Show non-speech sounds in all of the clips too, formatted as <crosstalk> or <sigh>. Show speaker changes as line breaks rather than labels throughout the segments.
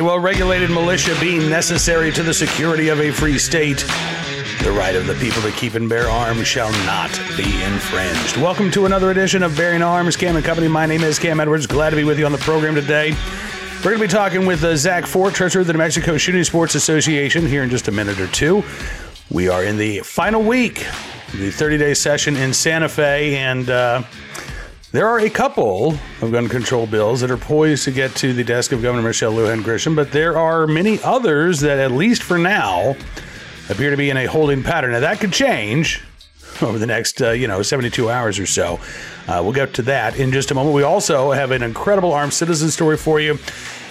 Well regulated militia being necessary to the security of a free state. The right of the people to keep and bear arms shall not be infringed. Welcome to another edition of Bearing Arms, Cam and Company. My name is Cam Edwards. Glad to be with you on the program today. We're going to be talking with uh, Zach Fort, treasurer of the New Mexico Shooting Sports Association, here in just a minute or two. We are in the final week, the 30 day session in Santa Fe, and uh, there are a couple of gun control bills that are poised to get to the desk of Governor Michelle Lujan Grisham, but there are many others that, at least for now, appear to be in a holding pattern. Now, that could change over the next, uh, you know, 72 hours or so. Uh, we'll get to that in just a moment. We also have an incredible armed citizen story for you,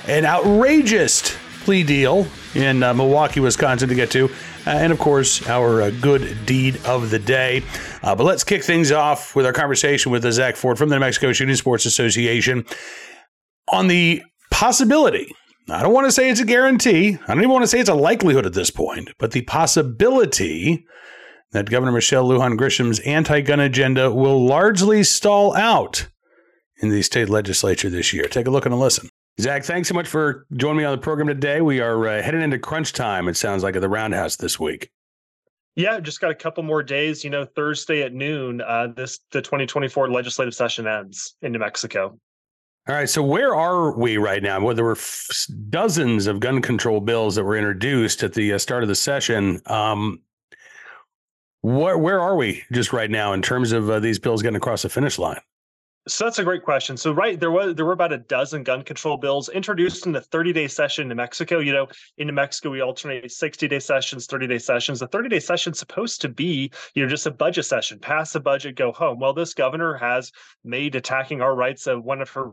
an outrageous plea deal in uh, Milwaukee, Wisconsin to get to, uh, and of course, our uh, good deed of the day. Uh, but let's kick things off with our conversation with Zach Fort from the New Mexico Shooting Sports Association on the possibility I don't want to say it's a guarantee. I don't even want to say it's a likelihood at this point, but the possibility that Governor Michelle Lujan Grisham's anti gun agenda will largely stall out in the state legislature this year. Take a look and a listen. Zach, thanks so much for joining me on the program today. We are uh, heading into crunch time, it sounds like, at the Roundhouse this week.
Yeah, just got a couple more days. You know, Thursday at noon, uh, this the 2024 legislative session ends in New Mexico.
All right. So where are we right now? Well, there were f- dozens of gun control bills that were introduced at the uh, start of the session. Um, where where are we just right now in terms of uh, these bills getting across the finish line?
So that's a great question. So right there was there were about a dozen gun control bills introduced in the 30 day session in New Mexico. You know, in New Mexico we alternate 60 day sessions, 30 day sessions. The 30 day session supposed to be you know just a budget session, pass the budget, go home. Well, this governor has made attacking our rights of one of her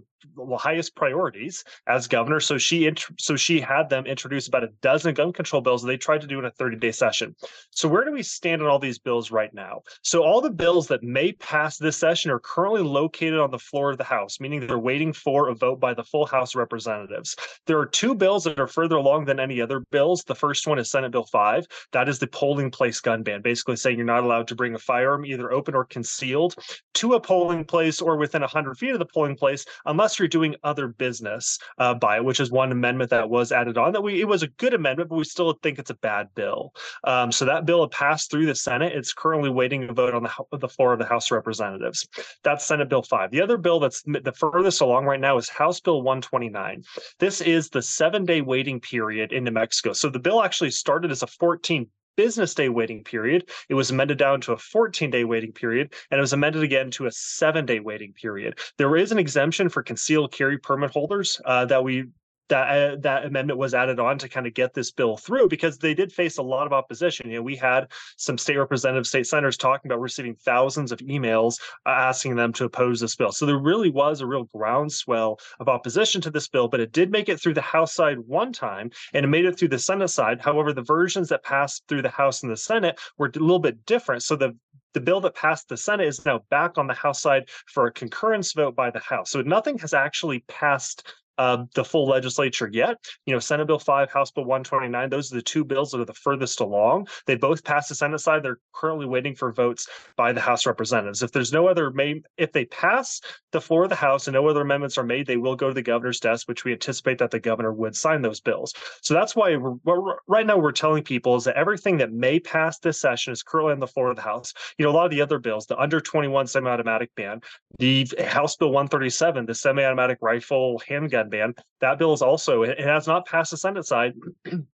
highest priorities as governor. So she int- so she had them introduce about a dozen gun control bills that they tried to do in a 30 day session. So where do we stand on all these bills right now? So all the bills that may pass this session are currently located on the floor of the House, meaning they're waiting for a vote by the full House of Representatives. There are two bills that are further along than any other bills. The first one is Senate Bill 5. That is the polling place gun ban, basically saying you're not allowed to bring a firearm either open or concealed to a polling place or within 100 feet of the polling place unless you're doing other business uh, by it, which is one amendment that was added on. That we it was a good amendment, but we still think it's a bad bill. Um, so that bill passed through the Senate. It's currently waiting to vote on the, the floor of the House of Representatives. That's Senate Bill 5. The other bill that's the furthest along right now is House Bill 129. This is the seven day waiting period in New Mexico. So the bill actually started as a 14 business day waiting period. It was amended down to a 14 day waiting period, and it was amended again to a seven day waiting period. There is an exemption for concealed carry permit holders uh, that we that uh, that amendment was added on to kind of get this bill through because they did face a lot of opposition. You know, we had some state representatives, state senators talking about receiving thousands of emails uh, asking them to oppose this bill. So there really was a real groundswell of opposition to this bill, but it did make it through the House side one time and it made it through the Senate side. However, the versions that passed through the House and the Senate were a little bit different. So the the bill that passed the Senate is now back on the House side for a concurrence vote by the House. So nothing has actually passed uh, the full legislature yet. You know, Senate Bill 5, House Bill 129, those are the two bills that are the furthest along. They both passed the Senate side. They're currently waiting for votes by the House representatives. If there's no other, may, if they pass the floor of the House and no other amendments are made, they will go to the governor's desk, which we anticipate that the governor would sign those bills. So that's why we're, we're, right now we're telling people is that everything that may pass this session is currently on the floor of the House. You know, a lot of the other bills, the under 21 semi-automatic ban, the House Bill 137, the semi-automatic rifle handgun ban. That bill is also it has not passed the Senate side. <clears throat>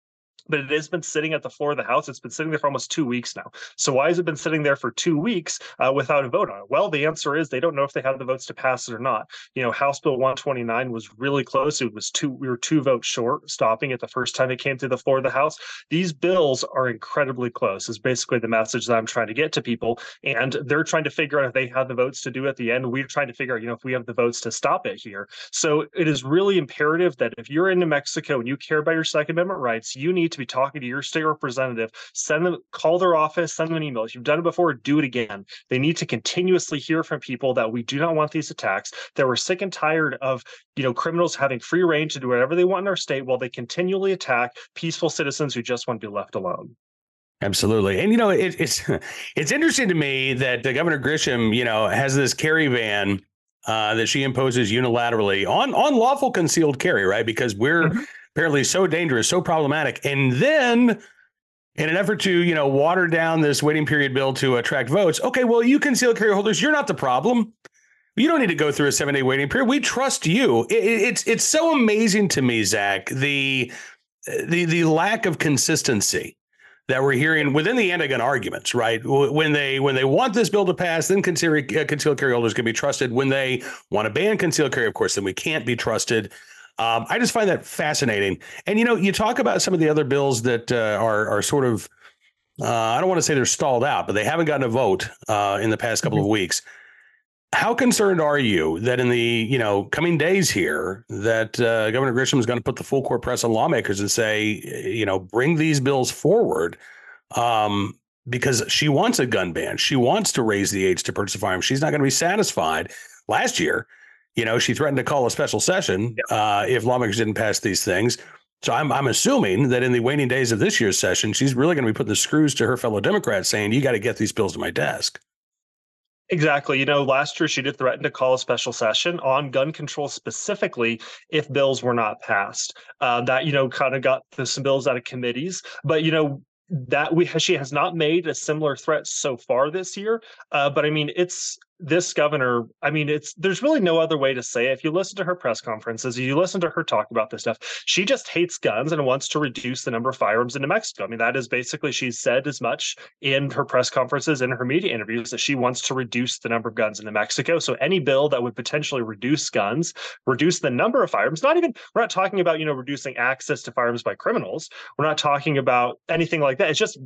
but it has been sitting at the floor of the House. It's been sitting there for almost two weeks now. So why has it been sitting there for two weeks uh, without a vote on it? Well, the answer is they don't know if they have the votes to pass it or not. You know, House Bill 129 was really close. It was two. We were two votes short, stopping it the first time it came to the floor of the House. These bills are incredibly close. Is basically the message that I'm trying to get to people, and they're trying to figure out if they have the votes to do it at the end. We're trying to figure out, you know, if we have the votes to stop it here. So it is really imperative that if you're in New Mexico and you care about your Second Amendment rights, you need to to be talking to your state representative, send them, call their office, send them an email. If you've done it before, do it again. They need to continuously hear from people that we do not want these attacks, that we're sick and tired of, you know, criminals having free reign to do whatever they want in our state while they continually attack peaceful citizens who just want to be left alone.
Absolutely, and you know it, it's <laughs> it's interesting to me that uh, Governor Grisham, you know, has this carry ban uh, that she imposes unilaterally on on lawful concealed carry, right? Because we're mm-hmm apparently so dangerous, so problematic. And then in an effort to, you know, water down this waiting period bill to attract votes, okay, well, you concealed carry holders, you're not the problem. You don't need to go through a seven day waiting period. We trust you. It, it's it's so amazing to me, Zach, the the the lack of consistency that we're hearing within the anti-gun arguments, right? When they when they want this bill to pass, then concealed, uh, concealed carry holders can be trusted. When they want to ban concealed carry, of course, then we can't be trusted. Um, I just find that fascinating. And you know, you talk about some of the other bills that uh, are are sort of uh, I don't want to say they're stalled out, but they haven't gotten a vote uh, in the past couple mm-hmm. of weeks. How concerned are you that in the you know coming days here that uh, Governor Grisham is going to put the full court press on lawmakers and say you know bring these bills forward um, because she wants a gun ban, she wants to raise the age to purchase a firearm. She's not going to be satisfied. Last year, you know, she threatened to call a special session uh, if lawmakers didn't pass these things. So I'm I'm assuming that in the waning days of this year's session, she's really going to be putting the screws to her fellow Democrats, saying you got to get these bills to my desk.
Exactly. You know, last year she did threaten to call a special session on gun control specifically if bills were not passed. Uh, that, you know, kind of got the, some bills out of committees. But, you know, that we she has not made a similar threat so far this year. Uh, but I mean, it's this governor, I mean, it's there's really no other way to say it. If you listen to her press conferences, you listen to her talk about this stuff, she just hates guns and wants to reduce the number of firearms in New Mexico. I mean, that is basically she's said as much in her press conferences and her media interviews that she wants to reduce the number of guns in New Mexico. So any bill that would potentially reduce guns, reduce the number of firearms, not even we're not talking about, you know, reducing access to firearms by criminals. We're not talking about anything like that. It's just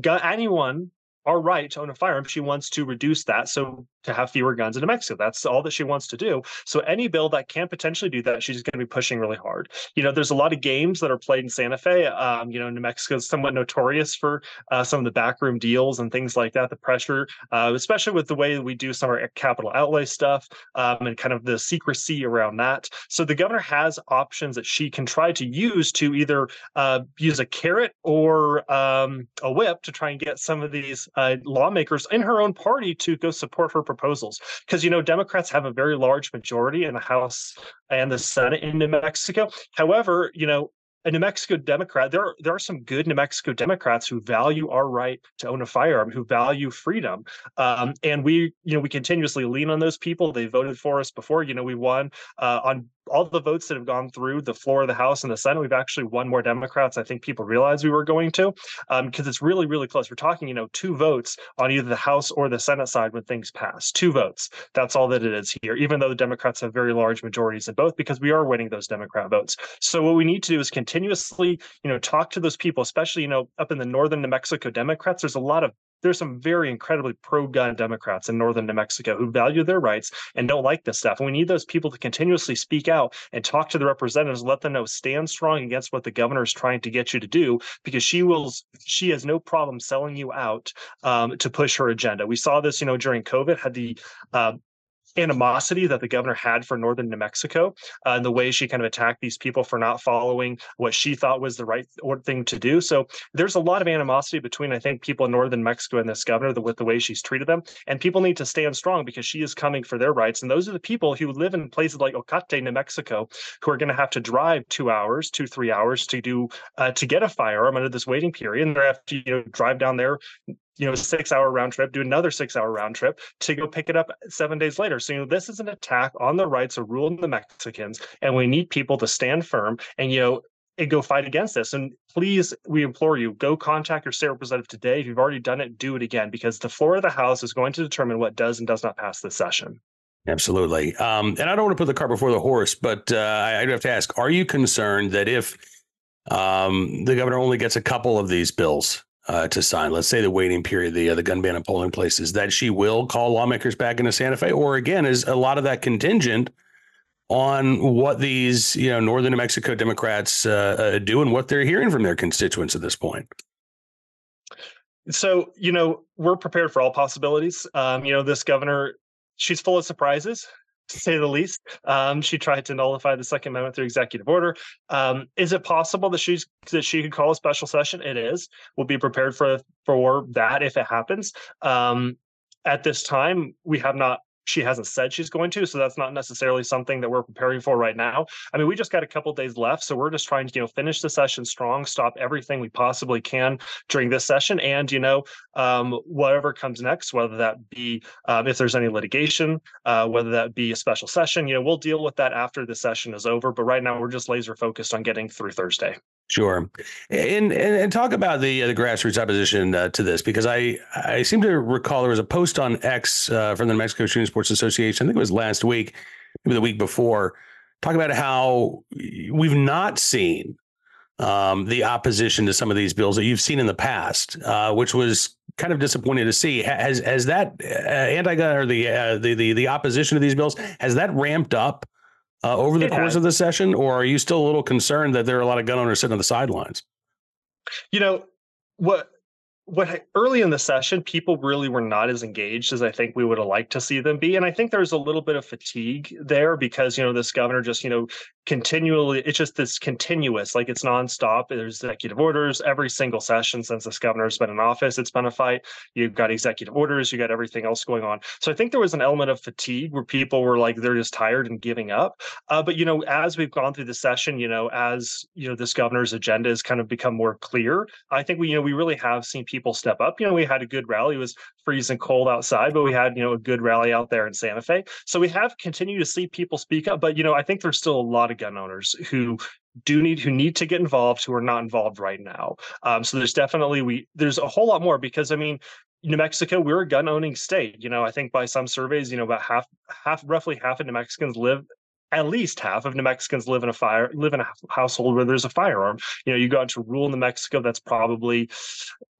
gun, anyone our right to own a firearm. She wants to reduce that. So to have fewer guns in New Mexico. That's all that she wants to do. So any bill that can potentially do that, she's going to be pushing really hard. You know, there's a lot of games that are played in Santa Fe. Um, you know, New Mexico is somewhat notorious for uh, some of the backroom deals and things like that. The pressure, uh, especially with the way we do some of our capital outlay stuff um, and kind of the secrecy around that. So the governor has options that she can try to use to either uh, use a carrot or um, a whip to try and get some of these uh, lawmakers in her own party to go support her proposals. Because, you know, Democrats have a very large majority in the House and the Senate in New Mexico. However, you know, a New Mexico Democrat, there are, there are some good New Mexico Democrats who value our right to own a firearm, who value freedom, um, and we, you know, we continuously lean on those people. They voted for us before. You know, we won uh, on all the votes that have gone through the floor of the House and the Senate, we've actually won more Democrats. I think people realize we were going to, because um, it's really, really close. We're talking, you know, two votes on either the House or the Senate side when things pass. Two votes. That's all that it is here. Even though the Democrats have very large majorities in both, because we are winning those Democrat votes. So what we need to do is continuously, you know, talk to those people, especially, you know, up in the northern New Mexico Democrats. There's a lot of there's some very incredibly pro-gun Democrats in northern New Mexico who value their rights and don't like this stuff. And we need those people to continuously speak out and talk to the representatives, let them know stand strong against what the governor is trying to get you to do, because she will she has no problem selling you out um, to push her agenda. We saw this, you know, during COVID, had the uh, animosity that the governor had for northern New Mexico uh, and the way she kind of attacked these people for not following what she thought was the right thing to do. So there's a lot of animosity between, I think, people in northern Mexico and this governor the, with the way she's treated them. And people need to stand strong because she is coming for their rights. And those are the people who live in places like Ocate, New Mexico, who are going to have to drive two hours, two, three hours to do uh, to get a firearm under this waiting period. And they have to you know, drive down there you know, six hour round trip, do another six hour round trip to go pick it up seven days later. So, you know, this is an attack on the rights of rural New Mexicans, and we need people to stand firm and, you know, and go fight against this. And please, we implore you, go contact your state representative today. If you've already done it, do it again because the floor of the House is going to determine what does and does not pass this session.
Absolutely. Um, and I don't want to put the cart before the horse, but uh, I do have to ask: Are you concerned that if um, the governor only gets a couple of these bills uh, to sign. Let's say the waiting period, the uh, the gun ban in polling places, that she will call lawmakers back into Santa Fe, or again, is a lot of that contingent on what these you know northern New Mexico Democrats uh, uh, do and what they're hearing from their constituents at this point.
So you know we're prepared for all possibilities. Um, you know this governor, she's full of surprises to say the least. Um, she tried to nullify the Second Amendment through executive order. Um, is it possible that she's that she could call a special session? It is. We'll be prepared for for that if it happens. Um, at this time, we have not she hasn't said she's going to, so that's not necessarily something that we're preparing for right now. I mean, we just got a couple days left, so we're just trying to you know finish the session strong, stop everything we possibly can during this session, and you know um, whatever comes next, whether that be um, if there's any litigation, uh, whether that be a special session, you know, we'll deal with that after the session is over. But right now, we're just laser focused on getting through Thursday.
Sure, and and, and talk about the uh, the grassroots opposition uh, to this because I I seem to recall there was a post on X uh, from the New Mexico Shooting Sports Association. I think it was last week, maybe the week before. Talk about how we've not seen um, the opposition to some of these bills that you've seen in the past, uh, which was kind of disappointing to see. Has has that uh, anti-gun or the, uh, the the the opposition to these bills has that ramped up? Uh, over the it course has. of the session, or are you still a little concerned that there are a lot of gun owners sitting on the sidelines?
You know what what early in the session people really were not as engaged as i think we would have liked to see them be and i think there's a little bit of fatigue there because you know this governor just you know continually it's just this continuous like it's nonstop. There's executive orders. Every single session since this governor's been in office it's been a fight. You've got executive orders. You got everything else going on. So i think there was an element of fatigue where people were like they're just tired and giving up. Uh, but you know as we've gone through the session you know as you know this governor's agenda has kind of become more clear i think we you know we really have seen people step up. You know we had a good rally. It was freezing cold outside but we had you know a good rally out there in santa fe. So we have continued to see people speak up but you know i think there's still a lot of gun owners who do need who need to get involved who are not involved right now. Um, so there's definitely we there's a whole lot more because I mean New Mexico, we're a gun owning state. You know, I think by some surveys, you know, about half, half, roughly half of New Mexicans live. At least half of New Mexicans live in a fire, live in a household where there's a firearm. You know, you go into rural New Mexico, that's probably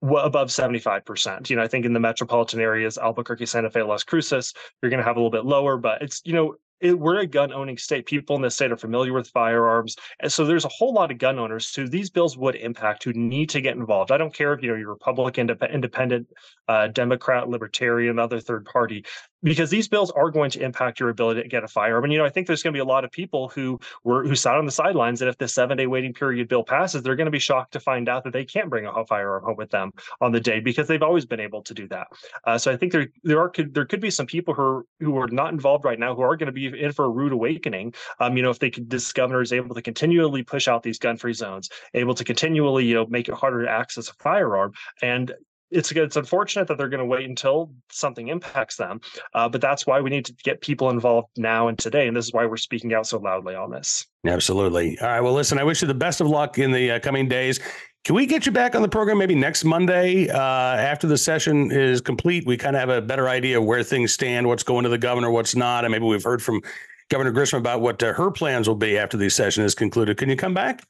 above 75%. You know, I think in the metropolitan areas, Albuquerque, Santa Fe, Las Cruces, you're going to have a little bit lower, but it's, you know, it, we're a gun owning state. People in the state are familiar with firearms. And so there's a whole lot of gun owners who these bills would impact who need to get involved. I don't care if you know you're Republican, independent, uh, Democrat, Libertarian, other third party because these bills are going to impact your ability to get a firearm. And you know, I think there's going to be a lot of people who were who sat on the sidelines that if the seven day waiting period bill passes, they're going to be shocked to find out that they can't bring a firearm home with them on the day because they've always been able to do that. Uh, so I think there there are could, there could be some people who are who are not involved right now who are going to be in for a rude awakening. Um, you know, if they could, this governor is able to continually push out these gun free zones, able to continually you know make it harder to access a firearm, and it's it's unfortunate that they're going to wait until something impacts them, uh, but that's why we need to get people involved now and today, and this is why we're speaking out so loudly on this.
Absolutely. All right. Well, listen, I wish you the best of luck in the uh, coming days. Can we get you back on the program maybe next Monday uh, after the session is complete? We kind of have a better idea where things stand, what's going to the governor, what's not, and maybe we've heard from Governor Grisham about what uh, her plans will be after the session is concluded. Can you come back?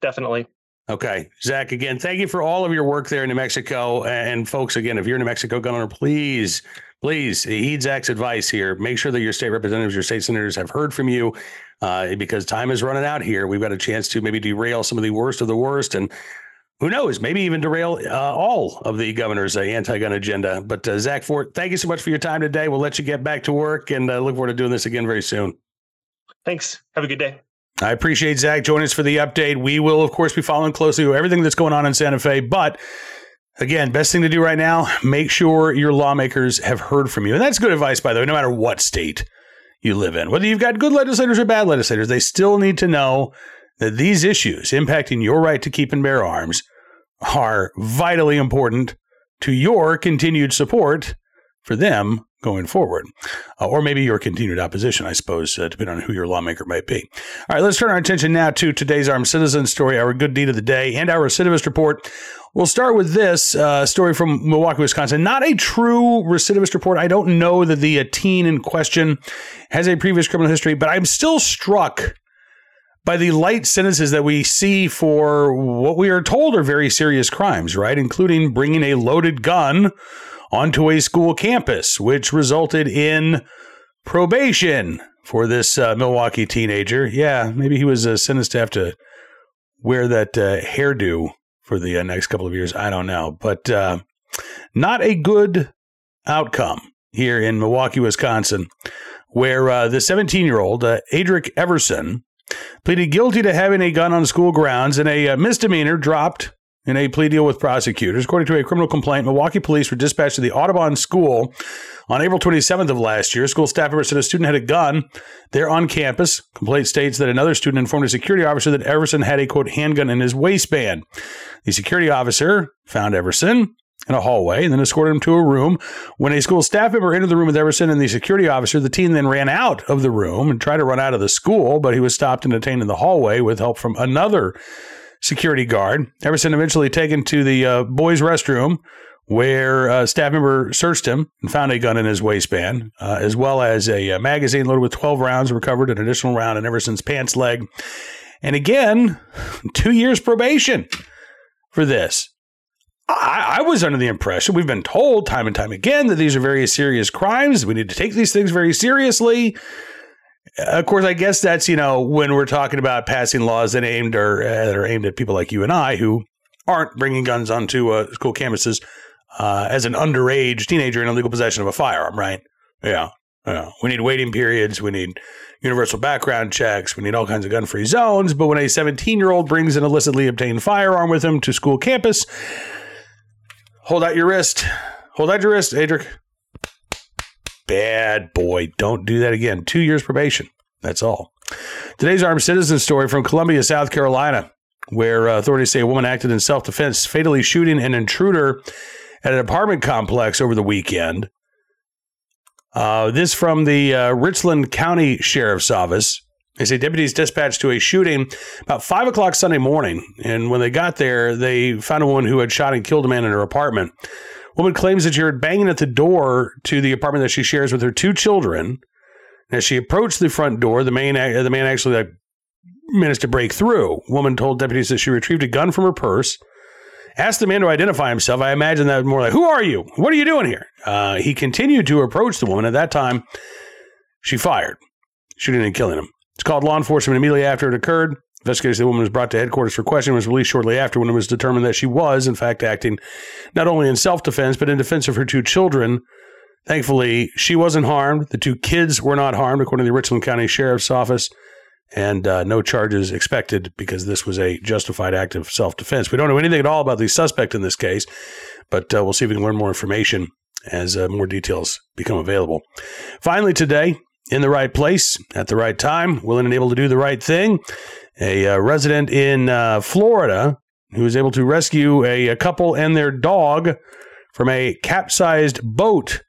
Definitely.
Okay, Zach. Again, thank you for all of your work there in New Mexico. And folks, again, if you're a New Mexico gun owner, please, please heed Zach's advice here. Make sure that your state representatives, your state senators have heard from you, uh, because time is running out here. We've got a chance to maybe derail some of the worst of the worst, and who knows, maybe even derail uh, all of the governor's uh, anti-gun agenda. But uh, Zach Fort, thank you so much for your time today. We'll let you get back to work, and uh, look forward to doing this again very soon.
Thanks. Have a good day.
I appreciate Zach joining us for the update. We will, of course, be following closely everything that's going on in Santa Fe. But again, best thing to do right now, make sure your lawmakers have heard from you. And that's good advice, by the way, no matter what state you live in. Whether you've got good legislators or bad legislators, they still need to know that these issues impacting your right to keep and bear arms are vitally important to your continued support for them going forward, uh, or maybe your continued opposition, I suppose, uh, depending on who your lawmaker might be. All right, let's turn our attention now to today's armed citizen story, our good deed of the day, and our recidivist report. We'll start with this uh, story from Milwaukee, Wisconsin. Not a true recidivist report. I don't know that the uh, teen in question has a previous criminal history, but I'm still struck by the light sentences that we see for what we are told are very serious crimes, right? Including bringing a loaded gun onto a school campus, which resulted in probation for this uh, Milwaukee teenager. Yeah, maybe he was uh, sentenced to have to wear that uh, hairdo for the uh, next couple of years. I don't know, but uh, not a good outcome here in Milwaukee, Wisconsin, where uh, the 17 year old Adric Everson pleaded guilty to having a gun on school grounds and a misdemeanor dropped in a plea deal with prosecutors. According to a criminal complaint, Milwaukee police were dispatched to the Audubon School on April 27th of last year. School staff member said a student had a gun there on campus. Complaint states that another student informed a security officer that Everson had a quote handgun in his waistband. The security officer found Everson in a hallway and then escorted him to a room. When a school staff member entered the room with Everson and the security officer, the teen then ran out of the room and tried to run out of the school, but he was stopped and detained in the hallway with help from another security guard. Everson eventually taken to the uh, boys' restroom where a staff member searched him and found a gun in his waistband, uh, as well as a, a, magazine loaded with 12 rounds, recovered an additional round in Everson's pants leg. And again, <laughs> two years probation for this. I, I, was under the impression we've been told time and time again that these are very serious crimes. We need to take these things very seriously. Of course, I guess that's you know when we're talking about passing laws that aimed or uh, that are aimed at people like you and I who aren't bringing guns onto uh, school campuses uh, as an underage teenager in illegal possession of a firearm, right? Yeah, yeah. We need waiting periods. We need universal background checks. We need all kinds of gun free zones. But when a 17 year old brings an illicitly obtained firearm with him to school campus, Hold out your wrist. Hold out your wrist, Adric. Bad boy. Don't do that again. Two years probation. That's all. Today's armed citizen story from Columbia, South Carolina, where uh, authorities say a woman acted in self defense, fatally shooting an intruder at an apartment complex over the weekend. Uh, this from the uh, Richland County Sheriff's Office. They say deputies dispatched to a shooting about five o'clock Sunday morning. And when they got there, they found a woman who had shot and killed a man in her apartment. Woman claims that she heard banging at the door to the apartment that she shares with her two children. As she approached the front door, the man, the man actually like, managed to break through. Woman told deputies that she retrieved a gun from her purse, asked the man to identify himself. I imagine that more like, Who are you? What are you doing here? Uh, he continued to approach the woman. At that time, she fired, shooting and killing him. It's called law enforcement immediately after it occurred. Investigators say the woman was brought to headquarters for questioning was released shortly after when it was determined that she was, in fact, acting not only in self defense, but in defense of her two children. Thankfully, she wasn't harmed. The two kids were not harmed, according to the Richland County Sheriff's Office, and uh, no charges expected because this was a justified act of self defense. We don't know anything at all about the suspect in this case, but uh, we'll see if we can learn more information as uh, more details become available. Finally, today, in the right place at the right time, willing and able to do the right thing. A uh, resident in uh, Florida who was able to rescue a, a couple and their dog from a capsized boat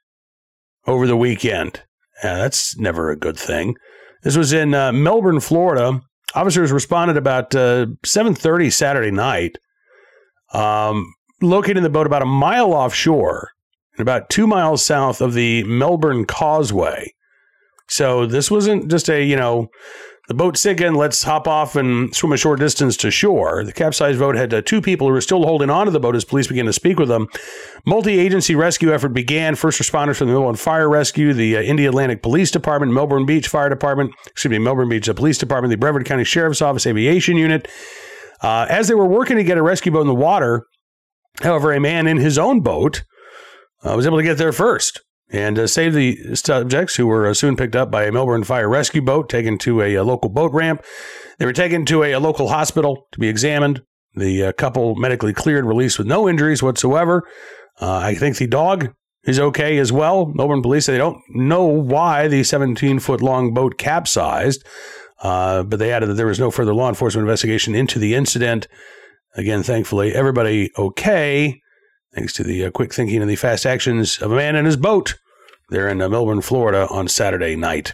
over the weekend. Yeah, that's never a good thing. This was in uh, Melbourne, Florida. Officers responded about uh, 7:30 Saturday night, um, locating the boat about a mile offshore and about two miles south of the Melbourne Causeway. So this wasn't just a, you know, the boat's sinking, let's hop off and swim a short distance to shore. The capsized boat had uh, two people who were still holding onto the boat as police began to speak with them. Multi agency rescue effort began. First responders from the Melbourne Fire Rescue, the uh, Indialantic Police Department, Melbourne Beach Fire Department, excuse me, Melbourne Beach uh, Police Department, the Brevard County Sheriff's Office Aviation Unit. Uh, as they were working to get a rescue boat in the water, however, a man in his own boat uh, was able to get there first and uh, saved the subjects who were uh, soon picked up by a Melbourne fire rescue boat taken to a, a local boat ramp. They were taken to a, a local hospital to be examined. The uh, couple medically cleared, released with no injuries whatsoever. Uh, I think the dog is okay as well. Melbourne police say they don't know why the 17 foot long boat capsized, uh, but they added that there was no further law enforcement investigation into the incident. Again, thankfully, everybody okay, thanks to the uh, quick thinking and the fast actions of a man in his boat there in uh, Melbourne, Florida on Saturday night.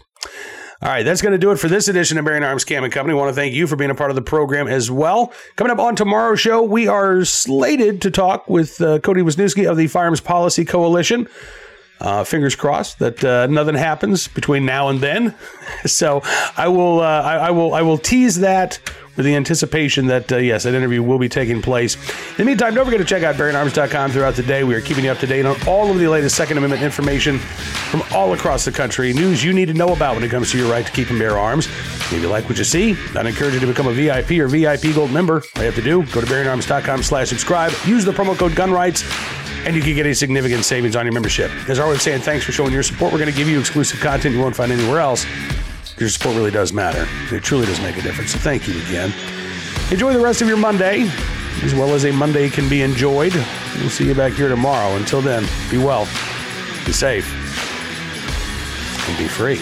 All right, that's going to do it for this edition of Bearing Arms Cam and Company. I want to thank you for being a part of the program as well. Coming up on tomorrow's show, we are slated to talk with uh, Cody Wisniewski of the Firearms Policy Coalition. Uh, fingers crossed that uh, nothing happens between now and then. <laughs> so I will, uh, I, I, will, I will tease that with the anticipation that, uh, yes, that interview will be taking place. In the meantime, don't forget to check out BearingArms.com throughout the day. We are keeping you up to date on all of the latest Second Amendment information from all across the country, news you need to know about when it comes to your right to keep and bear arms. If you like what you see, I'd encourage you to become a VIP or VIP Gold member. All you have to do, go to BearingArms.com slash subscribe, use the promo code GUNRIGHTS, and you can get a significant savings on your membership. As always saying, thanks for showing your support. We're going to give you exclusive content you won't find anywhere else. Your support really does matter. It truly does make a difference. So thank you again. Enjoy the rest of your Monday. as well as a Monday can be enjoyed. We'll see you back here tomorrow. Until then, be well, be safe, and be free.